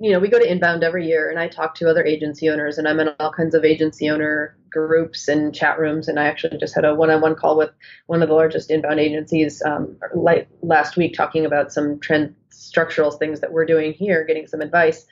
you know, we go to inbound every year and I talk to other agency owners and I'm in all kinds of agency owner groups and chat rooms. And I actually just had a one on one call with one of the largest inbound agencies um, last week talking about some trend structural things that we're doing here, getting some advice.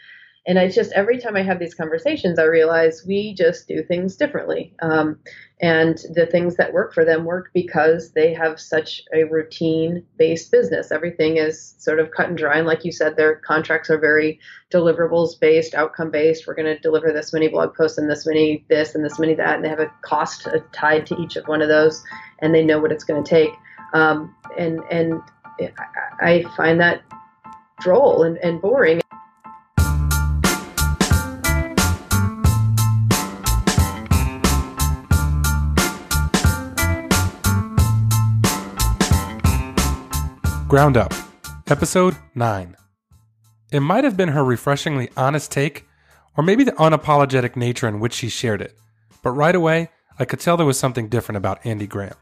And I just every time I have these conversations, I realize we just do things differently. Um, and the things that work for them work because they have such a routine based business. Everything is sort of cut and dry. And like you said, their contracts are very deliverables based, outcome based. We're going to deliver this many blog posts and this many this and this many that. And they have a cost tied to each of one of those and they know what it's going to take. Um, and, and I find that droll and, and boring. Ground Up, Episode 9. It might have been her refreshingly honest take, or maybe the unapologetic nature in which she shared it, but right away, I could tell there was something different about Andi Graham.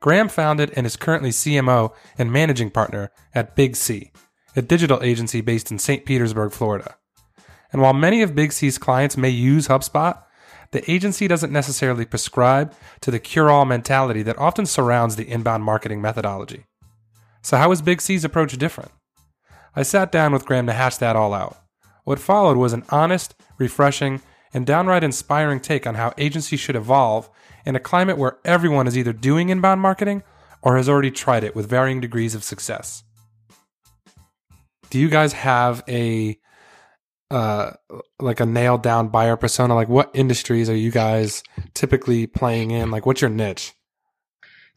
Graham founded and is currently CMO and managing partner at Big Sea, a digital agency based in St. Petersburg, Florida. And while many of Big Sea's clients may use HubSpot, the agency doesn't necessarily prescribe to the cure all mentality that often surrounds the inbound marketing methodology. So, how is Big Sea's approach different? I sat down with Graham to hash that all out. What followed was an honest, refreshing, and downright inspiring take on how agencies should evolve in a climate where everyone is either doing inbound marketing or has already tried it with varying degrees of success. Do you guys have a uh like a nailed down buyer persona? Like what industries are you guys typically playing in? Like what's your niche?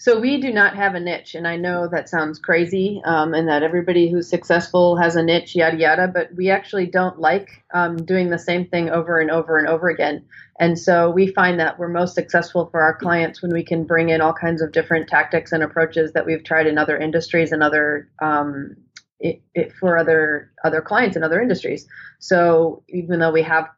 So we do not have a niche, and I know that sounds crazy, um, and that everybody who's successful has a niche, yada yada. But we actually don't like um, doing the same thing over and over and over again. And so we find that we're most successful for our clients when we can bring in all kinds of different tactics and approaches that we've tried in other industries and other um, it, it for other other clients in other industries. So even though we have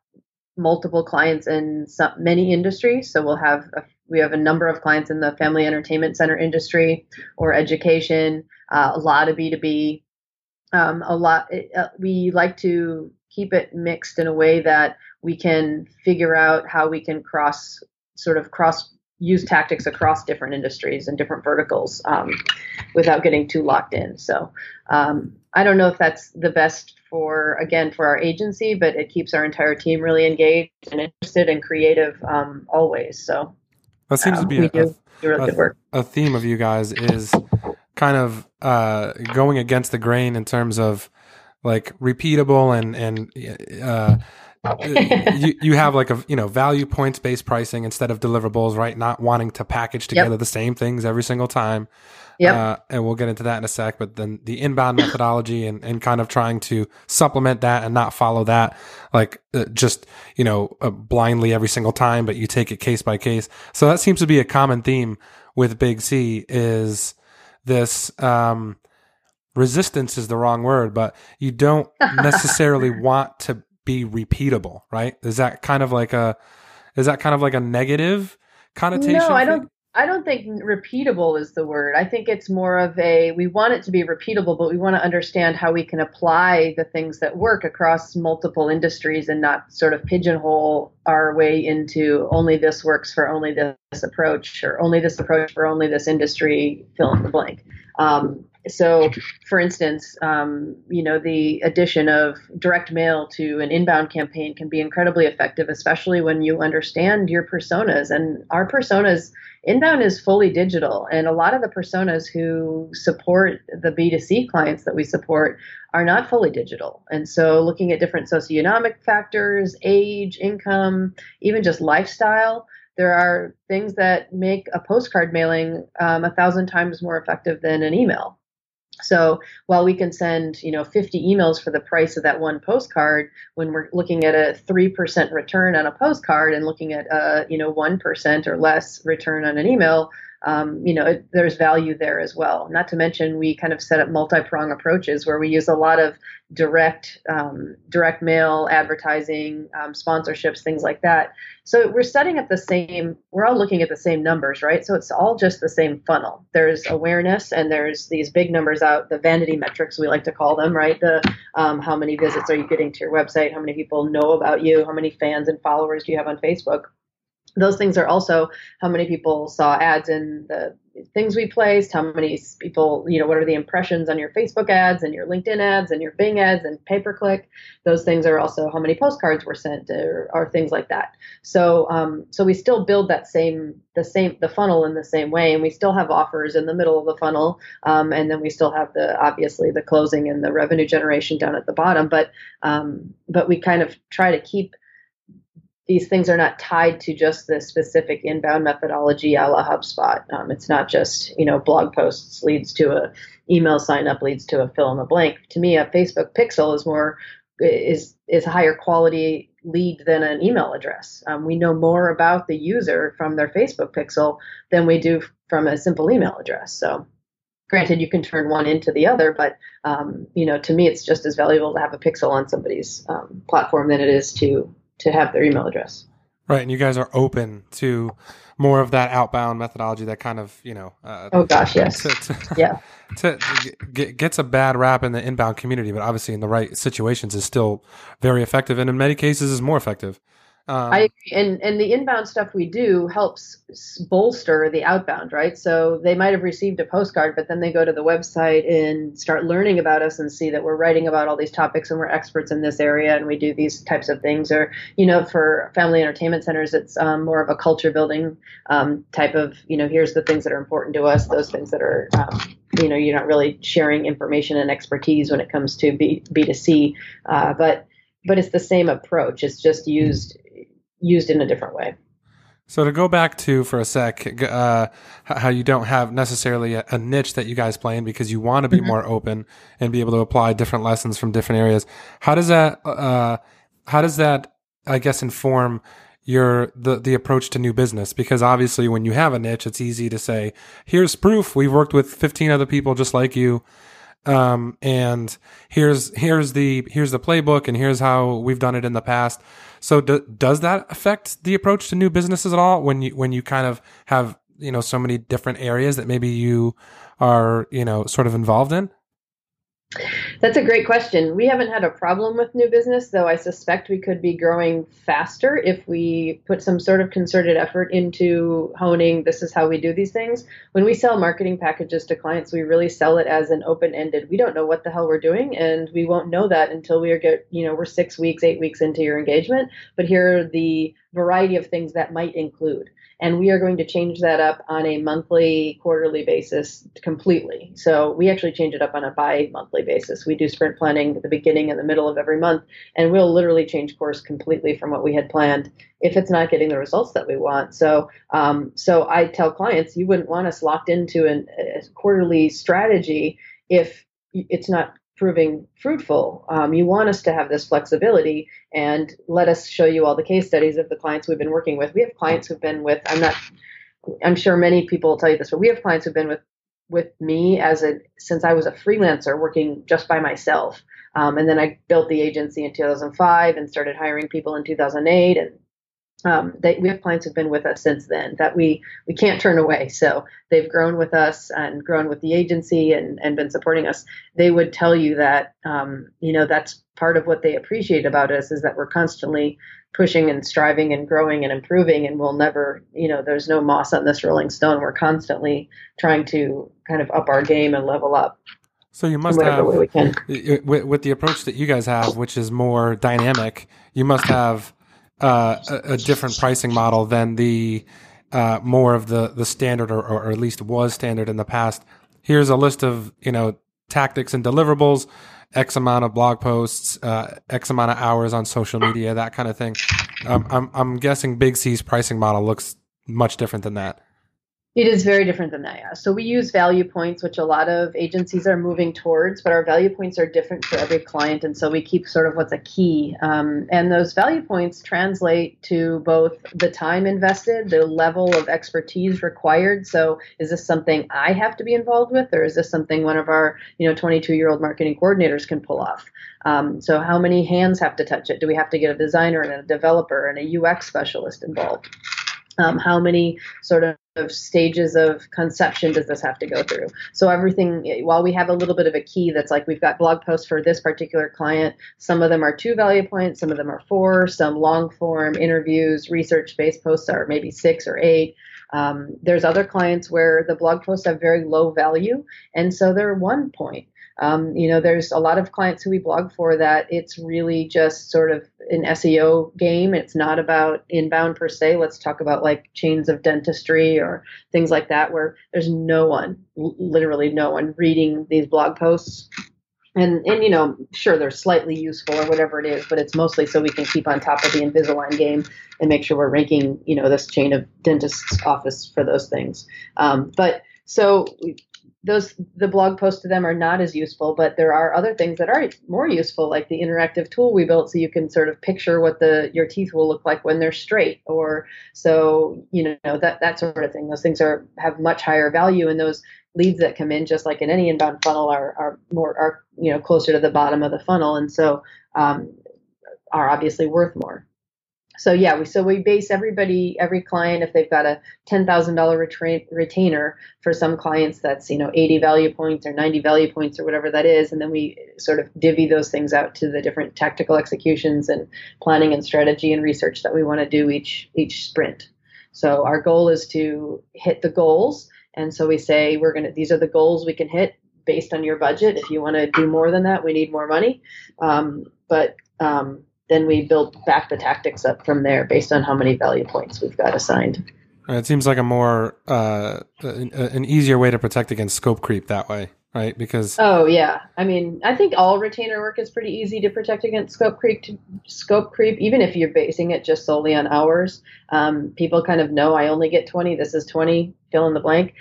multiple clients in some, many industries, so we'll have a we have a number of clients in the family entertainment center industry or education, uh, a lot of B2B. Um, a lot, uh, we like to keep it mixed in a way that we can figure out how we can cross, sort of cross, use tactics across different industries and different verticals um, without getting too locked in. So um, I don't know if that's the best for, again, for our agency, but it keeps our entire team really engaged and interested and creative um, always. So that seems um, to be a, a, really a, a, theme of you guys is kind of uh, going against the grain in terms of like repeatable and and uh, you you have like a you know value points based pricing instead of deliverables, right? Not wanting to package together yep. the same things every single time. Yeah. Uh, and we'll get into that in a sec. But then the inbound methodology and, and kind of trying to supplement that and not follow that, like uh, just, you know, uh, blindly every single time, but you take it case by case. So that seems to be a common theme with Big Sea is this, um, resistance is the wrong word, but you don't necessarily want to be repeatable, right? Is that kind of like a, is that kind of like a negative connotation? No, I don't. I don't think repeatable is the word. I think it's more of a we want it to be repeatable, but we want to understand how we can apply the things that work across multiple industries and not sort of pigeonhole our way into only this works for only this approach or only this approach for only this industry, fill in the blank. Um, so, for instance, um, you know, the addition of direct mail to an inbound campaign can be incredibly effective, especially when you understand your personas. And our personas, inbound is fully digital, and a lot of the personas who support the B2C clients that we support are not fully digital. And so, looking at different socioeconomic factors, age, income, even just lifestyle there are things that make a postcard mailing um, a thousand times more effective than an email. So while we can send, you know, 50 emails for the price of that one postcard, when we're looking at a 3% return on a postcard and looking at a, you know, 1% or less return on an email, um, you know, there's value there as well. Not to mention, we kind of set up multi-prong approaches where we use a lot of direct um, direct mail advertising, um, sponsorships, things like that. So we're setting up the same. We're all looking at the same numbers, right? So it's all just the same funnel. There's awareness, and there's these big numbers out, the vanity metrics we like to call them, right? The um, how many visits are you getting to your website? How many people know about you? How many fans and followers do you have on Facebook? Those things are also how many people saw ads in the things we placed, how many people, you know, what are the impressions on your Facebook ads and your LinkedIn ads and your Bing ads and pay per click. Those things are also how many postcards were sent or, or things like that. So, um, so we still build that same, the same, the funnel in the same way, and we still have offers in the middle of the funnel, um, and then we still have the obviously the closing and the revenue generation down at the bottom. But, um, but we kind of try to keep these things are not tied to just the specific inbound methodology a la HubSpot. Um, it's not just you know blog posts leads to a email sign up leads to a fill in the blank. To me, a Facebook pixel is more is is a higher quality lead than an email address. Um, we know more about the user from their Facebook pixel than we do from a simple email address. So. Granted, you can turn one into the other, but um, you know, to me, it's just as valuable to have a pixel on somebody's um, platform than it is to to have their email address. Right, and you guys are open to more of that outbound methodology that kind of you know. Uh, oh gosh, yes. To, to, yeah. To, get, gets a bad rap in the inbound community, but obviously in the right situations is still very effective, and in many cases is more effective. Um, I and and the inbound stuff we do helps bolster the outbound, right? So they might have received a postcard, but then they go to the website and start learning about us and see that we're writing about all these topics and we're experts in this area and we do these types of things. Or you know, for family entertainment centers, it's um, more of a culture building um, type of you know, here's the things that are important to us, those things that are um, you know, you're not really sharing information and expertise when it comes to B B two C, uh, but but it's the same approach. It's just used used in a different way. So to go back to for a sec, uh, how you don't have necessarily a, a, niche that you guys play in because you want to be mm-hmm. more open and be able to apply different lessons from different areas. How does that, uh, how does that, I guess, inform your the the approach to new business? Because obviously, when you have a niche, it's easy to say, "Here's proof. We've worked with 15 other people just like you." Um, and here's here's the here's the playbook, and here's how we've done it in the past. So do, does that affect the approach to new businesses at all when you when you kind of have you know so many different areas that maybe you are you know sort of involved in? That's a great question. We haven't had a problem with new business, though I suspect we could be growing faster if we put some sort of concerted effort into honing this is how we do these things. When we sell marketing packages to clients, we really sell it as an open-ended. We don't know what the hell we're doing and we won't know that until we get, you know, we're 6 weeks, 8 weeks into your engagement, but here are the variety of things that might include and we are going to change that up on a monthly, quarterly basis completely. So we actually change it up on a bi-monthly basis. We do sprint planning at the beginning and the middle of every month, and we'll literally change course completely from what we had planned if it's not getting the results that we want. So, um, so I tell clients you wouldn't want us locked into an, a quarterly strategy if it's not proving fruitful. Um, you want us to have this flexibility and let us show you all the case studies of the clients we've been working with. We have clients who've been with, I'm not, I'm sure many people will tell you this, but we have clients who've been with, with me as a, since I was a freelancer working just by myself. Um, and then I built the agency in 2005 and started hiring people in 2008 and um, they, we have clients who've been with us since then that we we can't turn away. So they've grown with us and grown with the agency and and been supporting us. They would tell you that um, you know that's part of what they appreciate about us is that we're constantly pushing and striving and growing and improving and we'll never you know there's no moss on this rolling stone we're constantly trying to kind of up our game and level up so you must have with, with the approach that you guys have which is more dynamic you must have uh, a, a, different pricing model than the uh, more of the the standard or, or at least was standard in the past. Here's a list of you know tactics and deliverables, X amount of blog posts, uh, X amount of hours on social media, that kind of thing. Um, I'm I'm guessing Big Sea's pricing model looks much different than that. It is very different than that, yeah. So we use value points, which a lot of agencies are moving towards, but our value points are different for every client, and so we keep sort of what's a key. Um, and those value points translate to both the time invested, the level of expertise required. So is this something I have to be involved with, or is this something one of our, you know, 22-year-old marketing coordinators can pull off? Um, so how many hands have to touch it? Do we have to get a designer and a developer and a UX specialist involved? Um, how many sort of stages of conception does this have to go through? So everything, while we have a little bit of a key that's like we've got blog posts for this particular client, some of them are two value points, some of them are four, some long form interviews, research based posts are maybe six or eight. Um, there's other clients where the blog posts have very low value, and so they're one point. Um, you know, there's a lot of clients who we blog for that it's really just sort of an SEO game. It's not about inbound per se. Let's talk about like chains of dentistry or things like that, where there's no one, literally no one, reading these blog posts. And, and you know, sure, they're slightly useful or whatever it is, but it's mostly so we can keep on top of the Invisalign game and make sure we're ranking, you know, this chain of dentist's office for those things. Um, but so those the blog posts to them are not as useful but there are other things that are more useful like the interactive tool we built so you can sort of picture what the your teeth will look like when they're straight or so you know that that sort of thing. Those things are have much higher value and those leads that come in just like in any inbound funnel are are more are you know closer to the bottom of the funnel and so um, are obviously worth more so yeah, we so we base everybody, every client, if they've got a ten thousand dollar retainer for some clients, that's you know eighty value points or ninety value points or whatever that is, and then we sort of divvy those things out to the different tactical executions and planning and strategy and research that we want to do each each sprint. So our goal is to hit the goals, and so we say we're gonna these are the goals we can hit based on your budget. If you want to do more than that, we need more money, um, but um, then we build back the tactics up from there based on how many value points we've got assigned. It seems like a more uh, an easier way to protect against scope creep that way, right? Because oh yeah, I mean I think all retainer work is pretty easy to protect against scope creep. To, scope creep, even if you're basing it just solely on hours, um, people kind of know I only get 20. This is 20. Fill in the blank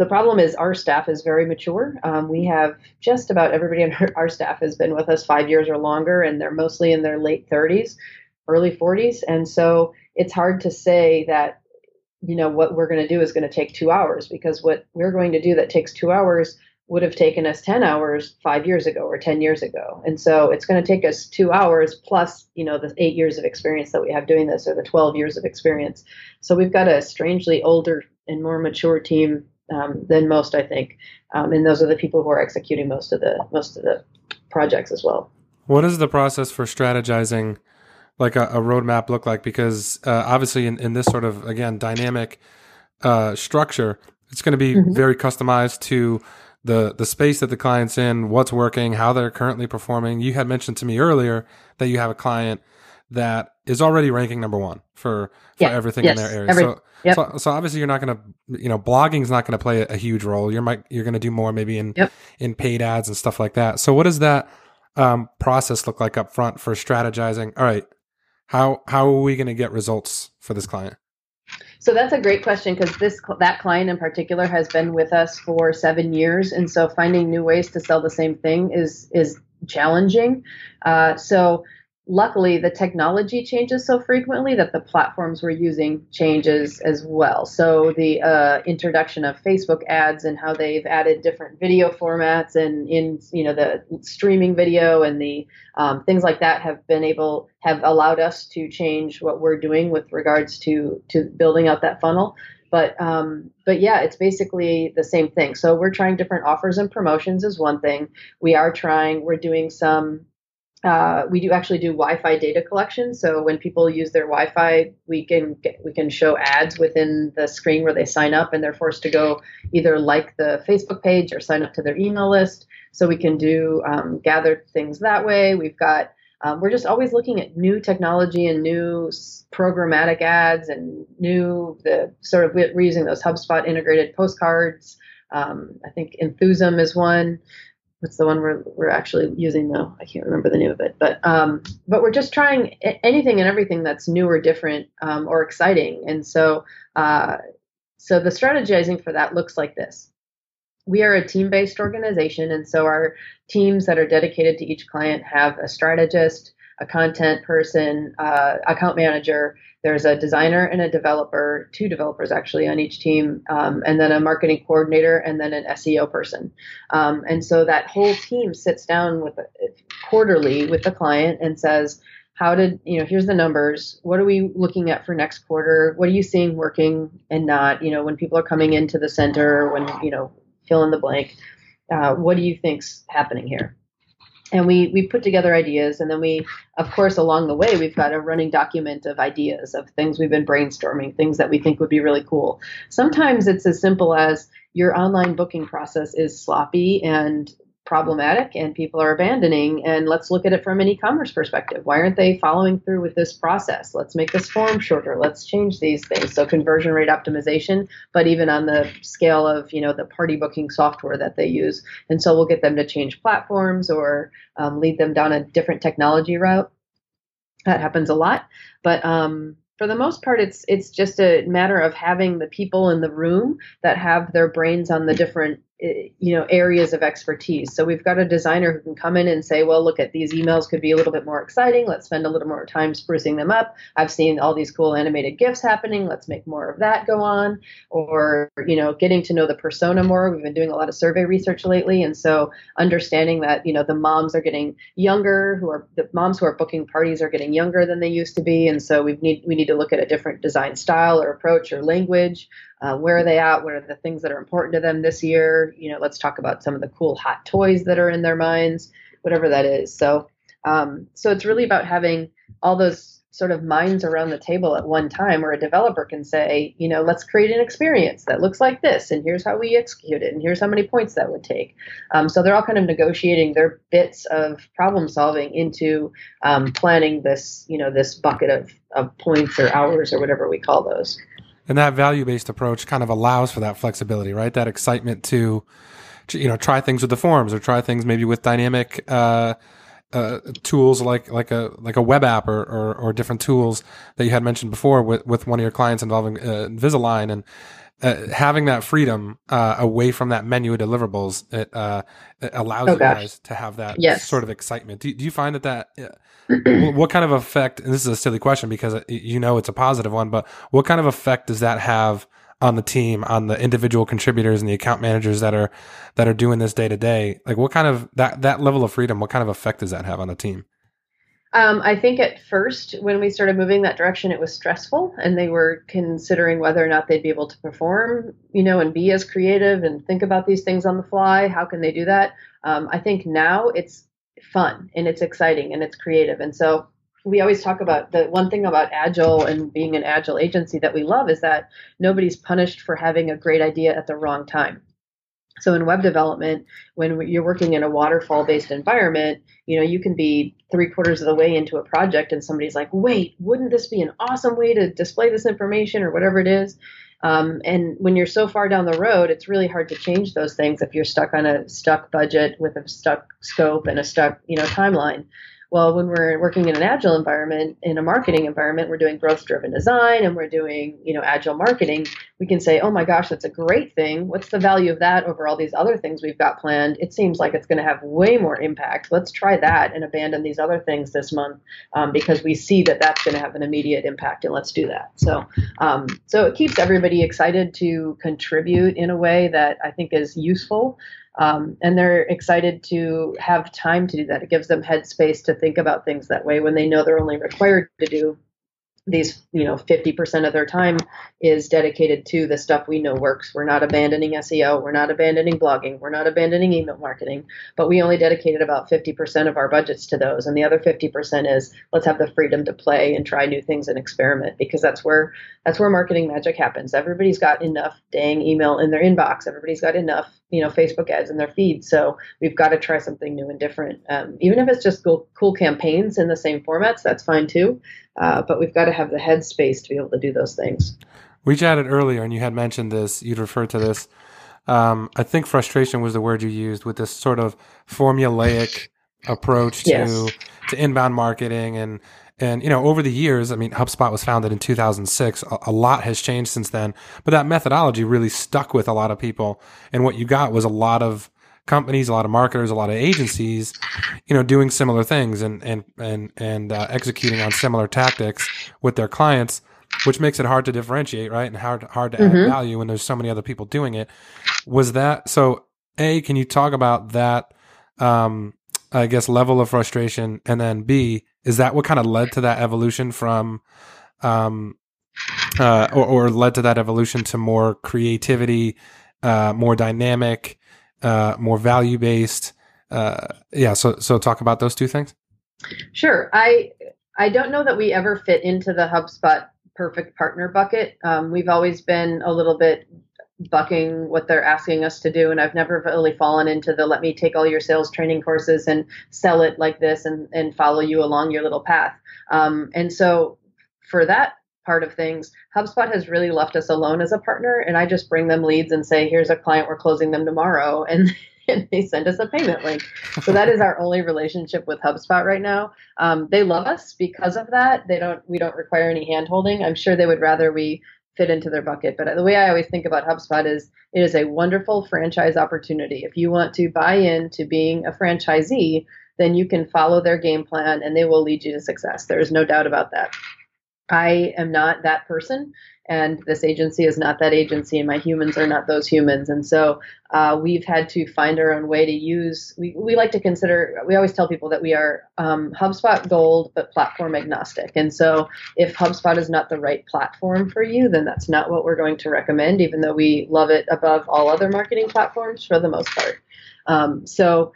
the problem is our staff is very mature. Um, we have just about everybody on our, staff has been with us five years or longer, and they're mostly in their late 30s, early 40s. And so it's hard to say that, you know, what we're going to do is going to take two hours because what we're going to do that takes two hours would have taken us 10 hours five years ago or 10 years ago. And so it's going to take us two hours plus, you know, the eight years of experience that we have doing this or the 12 years of experience. So we've got a strangely older and more mature team um, than most, I think. Um, and those are the people who are executing most of the most of the projects as well. What is the process for strategizing, like a, a roadmap, look like? Because uh, obviously, in, in this sort of again dynamic uh, structure, it's going to be mm-hmm. very customized to the the space that the client's in, what's working, how they're currently performing. You had mentioned to me earlier that you have a client that is already ranking number one for for everything yes. in their area. Every, so, yep. so, so obviously you're not going to, you know, blogging is not going to play a, a, huge role. You're might you're going to do more maybe in yep. in paid ads and stuff like that. So what does that um, process look like up front for strategizing? All right, how how are we going to get results for this client? So that's a great question because this that client in particular has been with us for seven years, and so finding new ways to sell the same thing is is challenging. Uh, so luckily the technology changes so frequently that the platforms we're using changes as well so the uh, introduction of facebook ads and how they've added different video formats and in you know the streaming video and the um, things like that have been able have allowed us to change what we're doing with regards to to building out that funnel but um, but yeah, it's basically the same thing. So we're trying different offers and promotions is one thing. We are trying. We're doing some uh, we do actually do Wi-Fi data collection. So when people use their Wi-Fi, we can get, we can show ads within the screen where they sign up, and they're forced to go either like the Facebook page or sign up to their email list. So we can do um, gather things that way. We've got um, we're just always looking at new technology and new programmatic ads and new the sort of we're using those HubSpot integrated postcards. Um, I think Enthusum is one what's the one we're we're actually using though? I can't remember the name of it, but um, but we're just trying anything and everything that's new or different um, or exciting, and so uh, So the strategizing for that looks like this. We are a team based organization, and so our teams that are dedicated to each client have a strategist, a content person, uh, account manager. There's a designer and a developer, two developers actually on each team, um, and then a marketing coordinator and then an SEO person. Um, and so that whole team sits down with quarterly with the client and says, how did you know here's the numbers what are we looking at for next quarter what are you seeing working and not you know when people are coming into the center when you know fill in the blank uh, what do you think's happening here and we we put together ideas and then we of course along the way we've got a running document of ideas of things we've been brainstorming things that we think would be really cool. Sometimes it's as simple as your online booking process is sloppy and problematic and people are abandoning and let's look at it from an e-commerce perspective. Why aren't they following through with this process? Let's make this form shorter. Let's change these things. So conversion rate optimization but even on the scale of you know the party booking software that they use. And so we'll get them to change platforms or um, lead them down a different technology route. That happens a lot. But um, for the most part it's it's just a matter of having the people in the room that have their brains on the different Uh, you know areas of expertise. So we've got a designer who can come in and say well look at these emails could be a little bit more exciting. Let's spend a little more time sprucing them up. I've seen all these cool animated gifs happening. Let's make more of that go on. Or you know getting to know the persona more. We've been doing a lot of survey research lately. And so understanding that you know the moms are getting younger who are the moms who are booking parties are getting younger than they used to be. And so we need we need to look at a different design style or approach or language uh, where are they at? What are the things that are important to them this year? You know, let's talk about some of the cool hot toys that are in their minds, whatever that is. So, um, so it's really about having all those sort of minds around the table at one time where a developer can say, you know, let's create an experience that looks like this, and here's how we execute it, and here's how many points that would take. Um, so they're all kind of negotiating their bits of problem solving into um, planning this, you know, this bucket of, of points or hours or whatever we call those. And that value based approach kind of allows for that flexibility, right? That excitement to, you know, try things with the forms or try things maybe with dynamic, uh, uh, tools like like a like a web app or, or, or different tools that you had mentioned before with with one of your clients involving uh, Invisalign and uh, having that freedom uh, away from that menu of deliverables it, uh, it allows oh, you guys to have that yes. sort of excitement. Do, do you find that that what kind of effect? And this is a silly question because uh, you know it's a positive one, but what kind of effect does that have on the team, on the individual contributors and the account managers that are that are doing this day to day? Like, what kind of that that level of freedom? What kind of effect does that have on the team? Um, I think at first, when we started moving that direction, it was stressful, and they were considering whether or not they'd be able to perform, you know, and be as creative and think about these things on the fly. How can they do that? Um, I think now it's fun and it's exciting and it's creative. And so we always talk about the one thing about agile and being an agile agency that we love is that nobody's punished for having a great idea at the wrong time. So in web development, when you're working in a waterfall based environment, you know, you can be three quarters of the way into a project and somebody's like, wait, wouldn't this be an awesome way to display this information or whatever it is? Um, and when you're so far down the road, it's really hard to change those things if you're stuck on a stuck budget with a stuck scope and a stuck, you know, timeline. Well, when we're working in an agile environment, in a marketing environment, we're doing growth driven design and we're doing, you know, agile marketing. We can say, oh my gosh, that's a great thing. What's the value of that over all these other things we've got planned? It seems like it's going to have way more impact. Let's try that and abandon these other things this month um, because we see that that's going to have an immediate impact and let's do that. So, um, so it keeps everybody excited to contribute in a way that I think is useful. Um, and they're excited to have time to do that. It gives them headspace to think about things that way when they know they're only required to do these you know 50% of their time is dedicated to the stuff we know works. We're not abandoning seo we're not abandoning blogging we're not abandoning email marketing but we only dedicated about 50% of our budgets to those and the other 50% is let's have the freedom to play and try new things and experiment because that's where that's where marketing magic happens. Everybody's got enough dang email in their inbox everybody's got enough you know facebook ads in their feed so we've got to try something new and different. Um, even if it's just cool, cool campaigns in the same formats that's fine too uh, but we've got to have the headspace to be able to do those things. We chatted earlier, and you had mentioned this. You'd referred to this. Um, I think frustration was the word you used with this sort of formulaic approach to yes. to inbound marketing and And, you know, over the years, I mean, HubSpot was founded in 2006. A, a, lot has changed since then, but that methodology really stuck with a lot of people. And what you got was a lot of companies, a lot of marketers, a lot of agencies, you know, doing similar things and, and, and, and uh, executing on similar tactics with their clients, which makes it hard to differentiate, right? And hard, hard to mm-hmm. add value when there's so many other people doing it. Was that, so A, can you talk about that, um, I guess, level of frustration? And then B, is that what kind of led to that evolution from um uh or, or led to that evolution to more creativity uh more dynamic uh more value based uh yeah so so talk about those two things. Sure. I i don't know that we ever fit into the hubspot perfect partner bucket. Um, we've always been a little bit bucking what they're asking us to do and i've never really fallen into the let me take all your sales training courses and sell it like this and, and follow you along your little path. Um, and so for that part of things hubspot has really left us alone as a partner and i just bring them leads and say here's a client we're closing them tomorrow and and they send us a payment link. So that is our only relationship with HubSpot right now. Um, they love us because of that. They don't. We don't require any handholding. I'm sure they would rather we fit into their bucket. But the way I always think about HubSpot is it is a wonderful franchise opportunity. If you want to buy into being a franchisee, then you can follow their game plan and they will lead you to success. There is no doubt about that. I am not that person and this agency is not that agency and my humans are not those humans. And so uh, we've had to find our own way to use we, we like to consider we always tell people that we are um, hubspot gold but platform agnostic. And so if hubspot is not the right platform for you then that's not what we're going to recommend even though we love it above all other marketing platforms for the most part. Um, so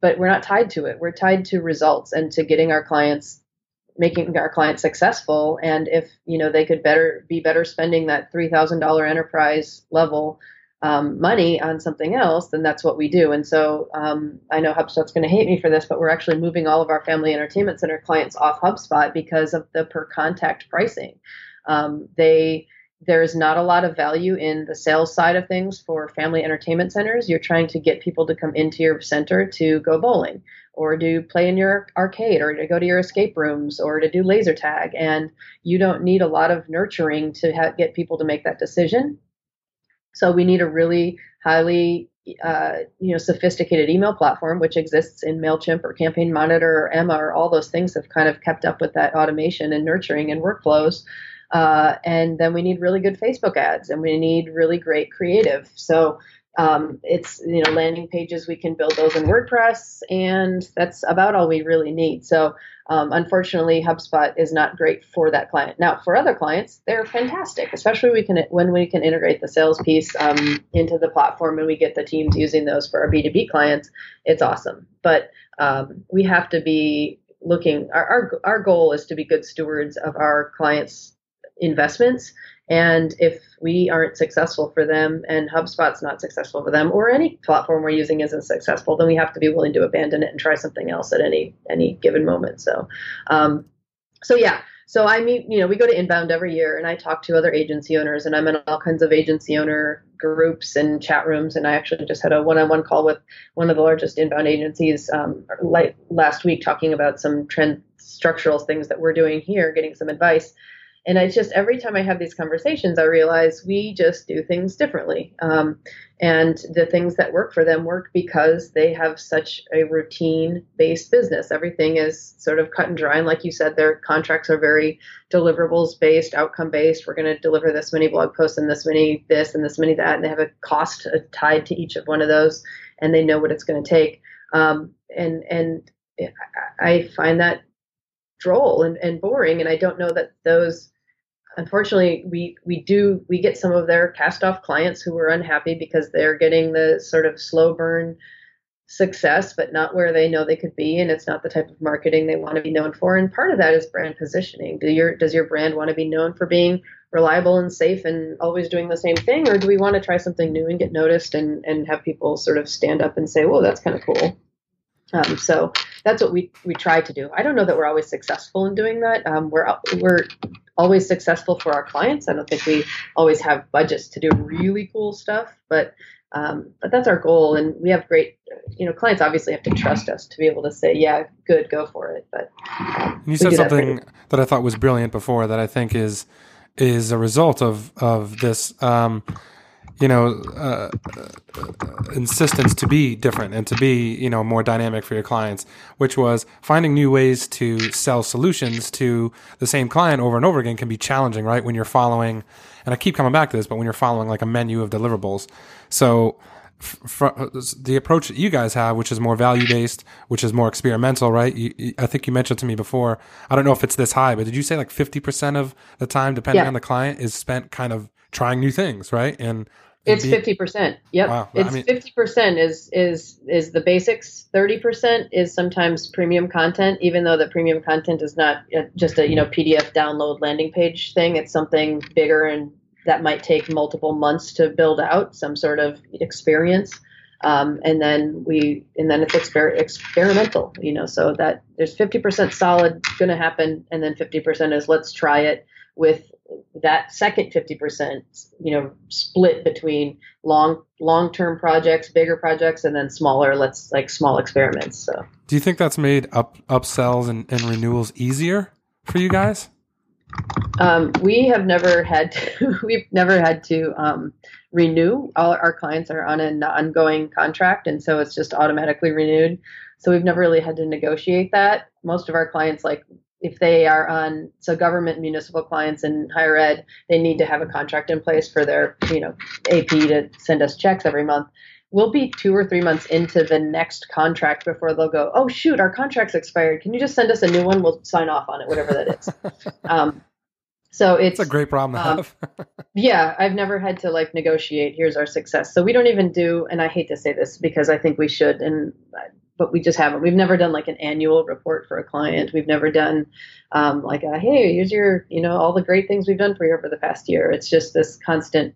but we're not tied to it. We're tied to results and to getting our clients making our clients successful. And if you know they could better be better spending that $3000 enterprise level um, money on something else then that's what we do. And so um, i know hubspot's going to hate me for this but we're actually moving all of our family entertainment center clients off hubspot because of the per contact pricing. Um, they there's not a lot of value in the sales side of things for family entertainment centers. You're trying to get people to come into your center to go bowling or to play in your arcade or to go to your escape rooms or to do laser tag. And you don't need a lot of nurturing to ha- get people to make that decision. So we need a really highly uh, you know sophisticated email platform which exists in mailchimp or campaign monitor or emma or all those things have kind of kept up with that automation and nurturing and workflows uh, and then we need really good Facebook ads and we need really great creative. So um, it's you know landing pages we can build those in WordPress and that's about all we really need. So um, unfortunately, HubSpot is not great for that client. Now for other clients, they're fantastic, especially we can when we can integrate the sales piece um, into the platform and we get the teams using those for our B2B clients. It's awesome, but um, we have to be looking our, our our goal is to be good stewards of our clients investments. And if we aren't successful for them and HubSpot's not successful for them or any platform we're using isn't successful, then we have to be willing to abandon it and try something else at any any given moment. So um, so yeah. So I meet, you know, we go to inbound every year and I talk to other agency owners and I'm in all kinds of agency owner groups and chat rooms. And I actually just had a one-on-one call with one of the largest inbound agencies um, last week talking about some trend structural things that we're doing here, getting some advice. And it's just every time I have these conversations, I realize we just do things differently. Um, and the things that work for them work because they have such a routine based business. Everything is sort of cut and dry. And like you said, their contracts are very deliverables based, outcome based. We're going to deliver this many blog posts and this many this and this many that. And they have a cost tied to each of one of those and they know what it's going to take. Um, and, and I find that droll and, and boring. And I don't know that those unfortunately we we do we get some of their cast off clients who are unhappy because they're getting the sort of slow burn success but not where they know they could be and it's not the type of marketing they want to be known for and part of that is brand positioning do your does your brand want to be known for being reliable and safe and always doing the same thing or do we want to try something new and get noticed and and have people sort of stand up and say whoa that's kind of cool um, so that's what we we try to do. I don't know that we're always successful in doing that. Um, we're we're always successful for our clients. I don't think we always have budgets to do really cool stuff, but Um, but that's our goal, and we have great, you know, clients obviously have to trust us to be able to say, yeah, good, go for it. But um, you said something that, that, I thought was brilliant before that I think is is a result of of this. Um, you know, uh, uh, insistence to be different and to be, you know, more dynamic for your clients, which was finding new ways to sell solutions to the same client over and over again can be challenging, right? When you're following, and I keep coming back to this, but when you're following like a menu of deliverables. So, the approach that you guys have, which is more value based, which is more experimental, right? You, I think you mentioned to me before. I don't know if it's this high, but did you say like fifty percent of the time, depending yeah. on the client, is spent kind of trying new things, right? And it's fifty percent. Yep, wow. it's fifty percent is is is the basics. Thirty percent is sometimes premium content, even though the premium content is not just a you know PDF download landing page thing. It's something bigger and that might take multiple months to build out some sort of experience. Um, and then we and then it's exper- experimental, you know. So that there's fifty percent solid going to happen, and then fifty percent is let's try it with that second 50% you know split between long long term projects bigger projects and then smaller let's like small experiments so. Do you think that's made up upsells and, and renewals easier for you guys? Um, we have never had to, we've never had to um, renew. All our clients are on an ongoing contract and so it's just automatically renewed. So we've never really had to negotiate that. Most of our clients like if they are on so government municipal clients in higher ed they need to have a contract in place for their you know ap to send us checks every month. We'll be two or three months into the next contract before they'll go oh shoot our contract's expired. Can you just send us a new one? We'll sign off on it whatever that is. Um, so it's, it's, a great problem to um, have. yeah i've never had to like negotiate here's our success. So we don't even do and i hate to say this because i think we should and but we just haven't. We've never done like an annual report for a client. We've never done um, like a hey, here's your you know all the great things we've done for you over the past year. It's just this constant,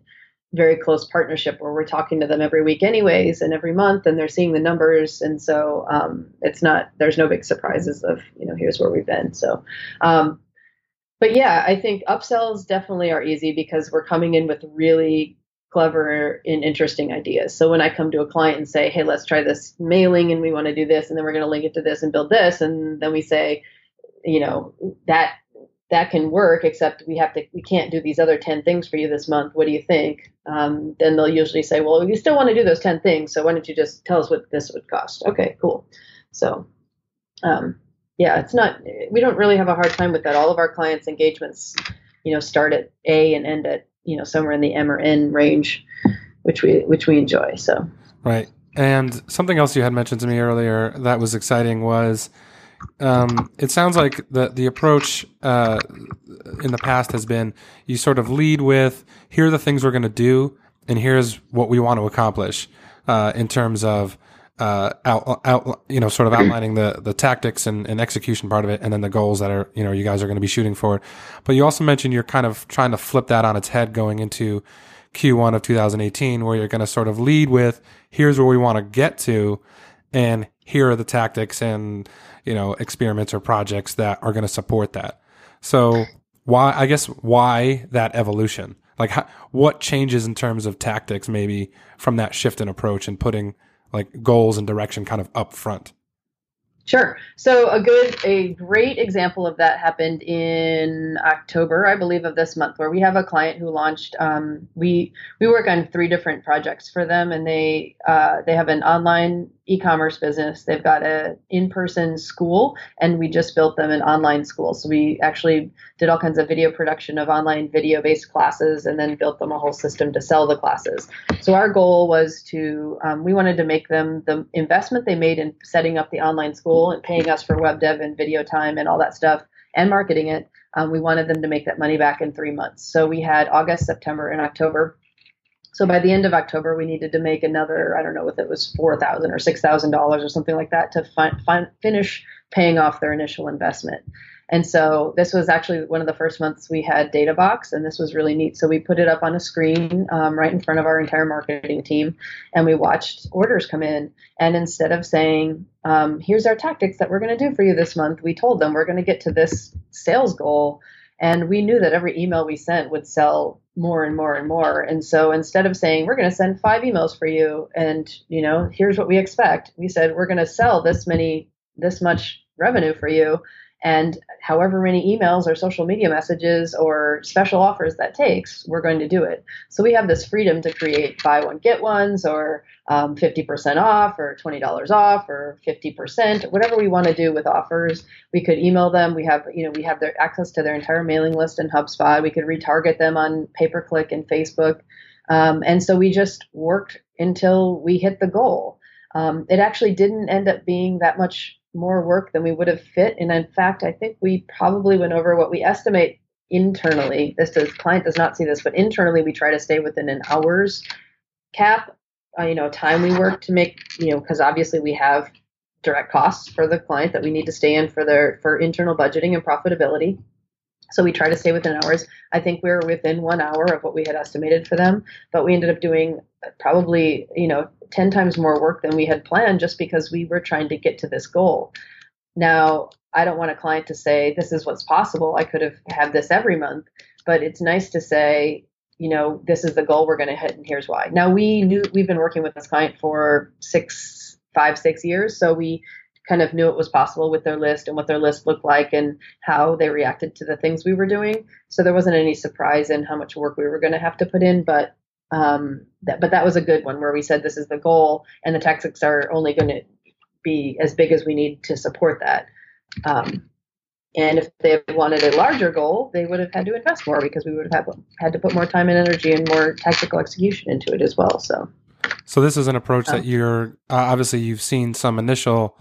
very close partnership where we're talking to them every week, anyways, and every month, and they're seeing the numbers, and so um, it's not there's no big surprises of you know here's where we've been. So. Um, but yeah, I think upsells definitely are easy because we're coming in with really clever and interesting ideas. So when I come to a client and say, "Hey, let's try this mailing and we want to do this and then we're going to link it to this and build this," and then we say, you know, that that can work, except we have to we can't do these other 10 things for you this month. What do you think? Um, then they'll usually say, "Well, you still want to do those 10 things, so why don't you just tell us what this would cost?" Okay, cool. So um, yeah, it's not we don't really have a hard time with that. All of our clients engagements, you know, start at A and end at you know somewhere in the M or N range, which we which we enjoy. So right. And something else you had mentioned to me earlier that was exciting was um, it sounds like the the approach uh, in the past has been you sort of lead with here are the things we're going to do and here's what we want to accomplish uh, in terms of uh, out, out, you know, sort of outlining the, the tactics and, and execution part of it, and then the goals that are, you know, you guys are going to be shooting for. But you also mentioned you're kind of trying to flip that on its head going into Q1 of 2018, where you're going to sort of lead with, here's where we want to get to, and here are the tactics and, you know, experiments or projects that are going to support that. So why, I guess, why that evolution? Like, how, what changes in terms of tactics maybe from that shift in approach and putting like goals and direction kind of up front? Sure. So a good, a great example of that happened in October, I believe, of this month, where we have a client who launched. Um, we we work on three different projects for them, and they uh, they have an online e-commerce business. They've got a in-person school, and we just built them an online school. So we actually did all kinds of video production of online video-based classes, and then built them a whole system to sell the classes. So our goal was to um, we wanted to make them the investment they made in setting up the online school and paying us for web dev and video time and all that stuff and marketing it. Um, we wanted them to make that money back in three months. So we had August, September, and October so by the end of October, we needed to make another, I don't know if it was four thousand or six thousand dollars or something like that to fi- fi- finish paying off their initial investment. And so this was actually one of the first months we had DataBox, and this was really neat. So we put it up on a screen um, right in front of our entire marketing team, and we watched orders come in. And instead of saying, um, "Here's our tactics that we're going to do for you this month," we told them we're going to get to this sales goal And we knew that every email we sent would sell more and more and more. And so instead of saying, we're going to send five emails for you and, you know, here's what we expect, we said, we're going to sell this many, this much revenue for you. And however many emails or social media messages or special offers that takes, we're going to do it. So we have this freedom to create buy one, get ones or um, 50% off or $20 off or 50%, whatever we want to do with offers. We could email them. We have, you know, we have their access to their entire mailing list in HubSpot. We could retarget them on pay per click and Facebook. Um, and so we just worked until we hit the goal. Um, it actually didn't end up being that much more work than we would have fit. And in fact, I think we probably went over what we estimate internally. This does client does not see this, but internally we try to stay within an hour's cap. Uh, you know, time we work to make you know because obviously we have direct costs for the client that we need to stay in for their for internal budgeting and profitability. So we try to stay within hours. I think we were within one hour of what we had estimated for them, but we ended up doing probably, you know, 10 times more work than we had planned just because we were trying to get to this goal. Now, I don't want a client to say, this is what's possible. I could have had this every month, but it's nice to say, you know, this is the goal we're going to hit and here's why. Now, we knew we've been working with this client for six, five, six years. So we kind of knew it was possible with their list and what their list looked like and how they reacted to the things we were doing. So there wasn't any surprise in how much work we were going to have to put in, but um, that, but that was a good one where we said this is the goal and the tactics are only going to be as big as we need to support that. Um, and if they wanted a larger goal, they would have had to invest more because we would have had, had to put more time and energy and more tactical execution into it as well. So, so this is an approach that you're uh, obviously you've seen some initial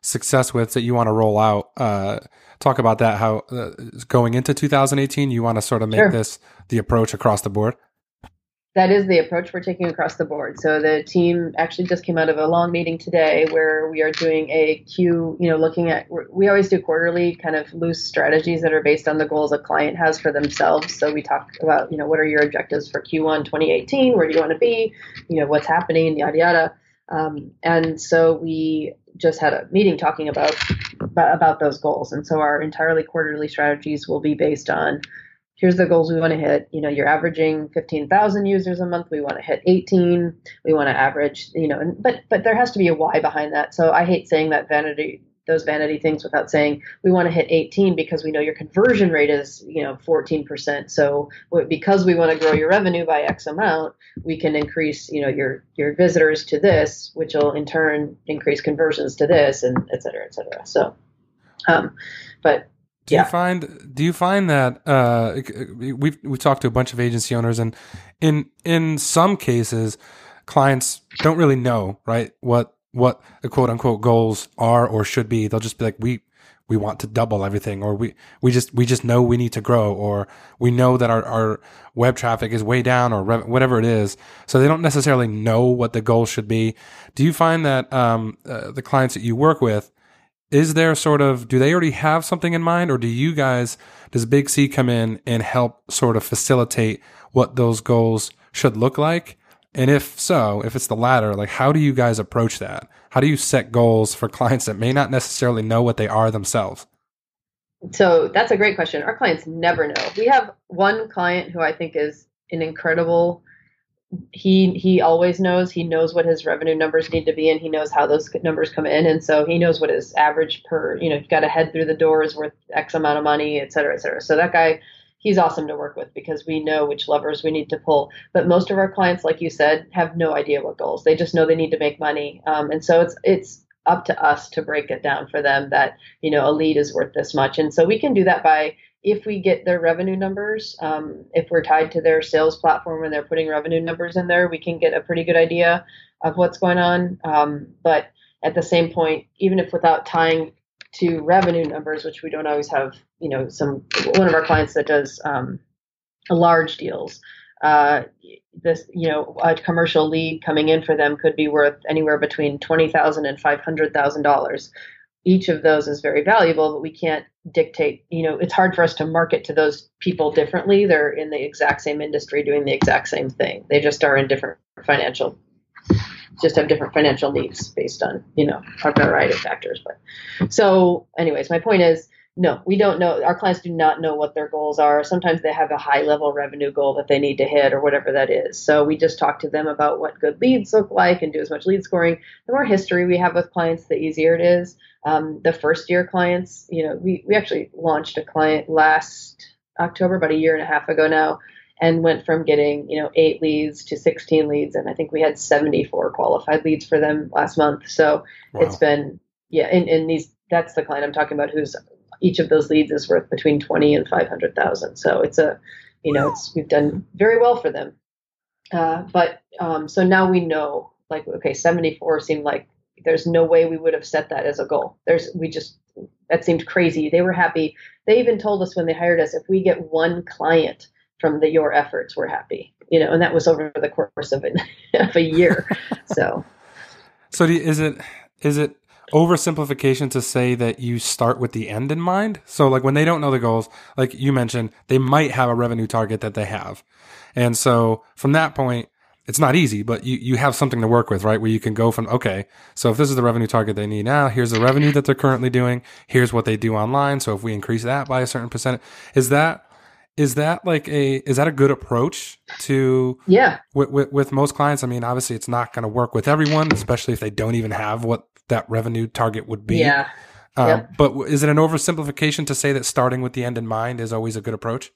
success with that you want to roll out. Uh, talk about that. How uh, going into 2018, you want to sort of make sure. this the approach across the board. That is the approach we're taking across the board. So the team actually just came out of a long meeting today where we are doing a Q, you know, looking at, we always do quarterly kind of loose strategies that are based on the goals a client has for themselves. So we talk about, you know, what are your objectives for Q1 2018? Where do you want to be? You know, what's happening, yada, yada. Um, and so we just had a meeting talking about about those goals. And so our entirely quarterly strategies will be based on here's the goals we want to hit. You know, you're averaging 15,000 users a month. We want to hit 18. We want to average, you know, but but there has to be a why behind that. So I hate saying that vanity those vanity things without saying we want to hit 18 because we know your conversion rate is you know 14% so because we want to grow your revenue by x amount we can increase you know your your visitors to this which will in turn increase conversions to this and et cetera et cetera so um, but do yeah. you find do you find that uh, we've we talked to a bunch of agency owners and in in some cases clients don't really know right what what the quote unquote goals are or should be. They'll just be like, we, we want to double everything or we, we just, we just know we need to grow or we know that our, our web traffic is way down or rev- whatever it is. So they don't necessarily know what the goal should be. Do you find that, um, uh, the clients that you work with, is there sort of, do they already have something in mind or do you guys, does Big Sea come in and help sort of facilitate what those goals should look like? And if so, if it's the latter, like how do you guys approach that? How do you set goals for clients that may not necessarily know what they are themselves? So that's a great question. Our clients never know. We have one client who I think is an incredible he he always knows he knows what his revenue numbers need to be and he knows how those numbers come in and so he knows what his average per you know got to head through the door is worth x amount of money et cetera et cetera so that guy he's awesome to work with because we know which levers we need to pull. But most of our clients, like you said, have no idea what goals. They just know they need to make money, um, and so it's it's up to us to break it down for them that you know a lead is worth this much, and so we can do that by if we get their revenue numbers, um, if we're tied to their sales platform and they're putting revenue numbers in there, we can get a pretty good idea of what's going on. Um, but at the same point, even if without tying to revenue numbers, which we don't always have, you know, some one of our clients that does um, large deals. Uh, this, you know, a commercial lead coming in for them could be worth anywhere between twenty thousand and five hundred thousand dollars. Each of those is very valuable, but we can't dictate. You know, it's hard for us to market to those people differently. They're in the exact same industry doing the exact same thing. They just are in different financial just have different financial needs based on you know a variety of factors. But so, anyways, my point is no, we don't know. Our clients do not know what their goals are. Sometimes they have a high level revenue goal that they need to hit or whatever that is. So we just talk to them about what good leads look like and do as much lead scoring. The more history we have with clients, the easier it is. Um, the first year clients, you know, we, we actually launched a client last October, about a year and a half ago now, and went from getting, you know, eight leads to 16 leads. And I think we had 74 qualified leads for them last month. So wow. it's been, yeah, and, and these, that's the client I'm talking about who's each of those leads is worth between 20 and 500,000. So it's a, you know, it's, we've done very well for them. Uh, but um, so now we know, like, okay, 74 seemed like there's no way we would have set that as a goal. There's, we just, that seemed crazy. They were happy. They even told us when they hired us, if we get one client from the your efforts, we're happy. You know, and that was over the course of, an, of a year. so, so you, is it is it oversimplification to say that you start with the end in mind. So like when they don't know the goals, like you mentioned, they might have a revenue target that they have. And so from that point, it's not easy, but you, you have something to work with, right? Where you can go from, okay, so if this is the revenue target they need now, here's the revenue that they're currently doing. Here's what they do online. So if we increase that by a certain percent, is that, is that like a, is that a good approach to, yeah, with, with, with most clients? I mean, obviously it's not going to work with everyone, especially if they don't even have what that revenue target would be. Yeah. Um, yep. But is it an oversimplification to say that starting with the end in mind is always a good approach?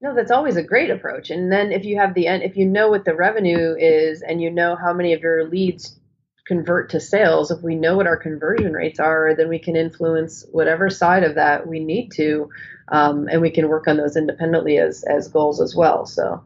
No, that's always a great approach. And then if you have the end, if you know what the revenue is and you know how many of your leads convert to sales, if we know what our conversion rates are, then we can influence whatever side of that we need to, um, and we can work on those independently as as goals as well. So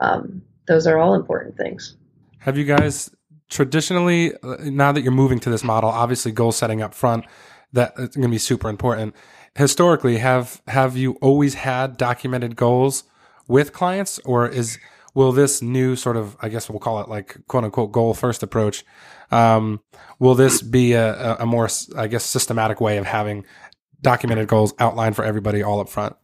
um, those are all important things. Have you guys traditionally, uh, now that you're moving to this model, obviously goal setting up front, that it's going to be super important. Historically, have have you always had documented goals with clients, or is will this new sort of, I guess we'll call it like quote unquote goal first approach, um, will this be a, a more, I guess, systematic way of having documented goals outlined for everybody all up front?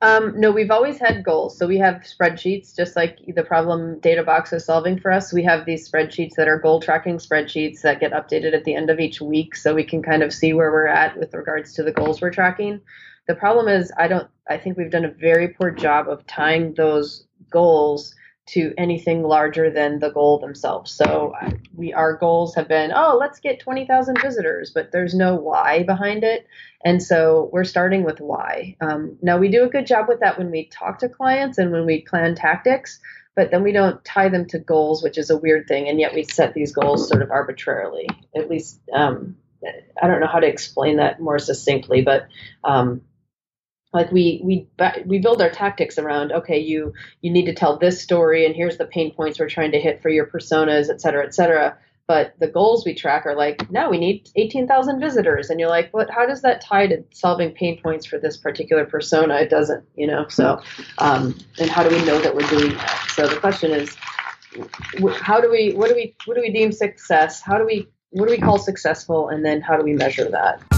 Um, no, we've always had goals. So we have spreadsheets, just like the problem Databox is solving for us. We have these spreadsheets that are goal tracking spreadsheets that get updated at the end of each week, so we can kind of see where we're at with regards to the goals we're tracking. The problem is, I don't. I think we've done a very poor job of tying those goals to anything larger than the goal themselves. So we our goals have been, oh, let's get 20,000 visitors, but there's no why behind it. And so we're starting with why. Um, now we do a good job with that when we talk to clients and when we plan tactics, but then we don't tie them to goals, which is a weird thing. And yet we set these goals sort of arbitrarily. At least um, I don't know how to explain that more succinctly, but um, like we we we build our tactics around okay you you need to tell this story and here's the pain points we're trying to hit for your personas et cetera et cetera. But the goals we track are like now we need 18,000 visitors. And you're like what how does that tie to solving pain points for this particular persona? It doesn't you know? So um, and how do we know that we're doing that? So the question is how do we what do we what do we deem success? How do we what do we call successful? And then how do we measure that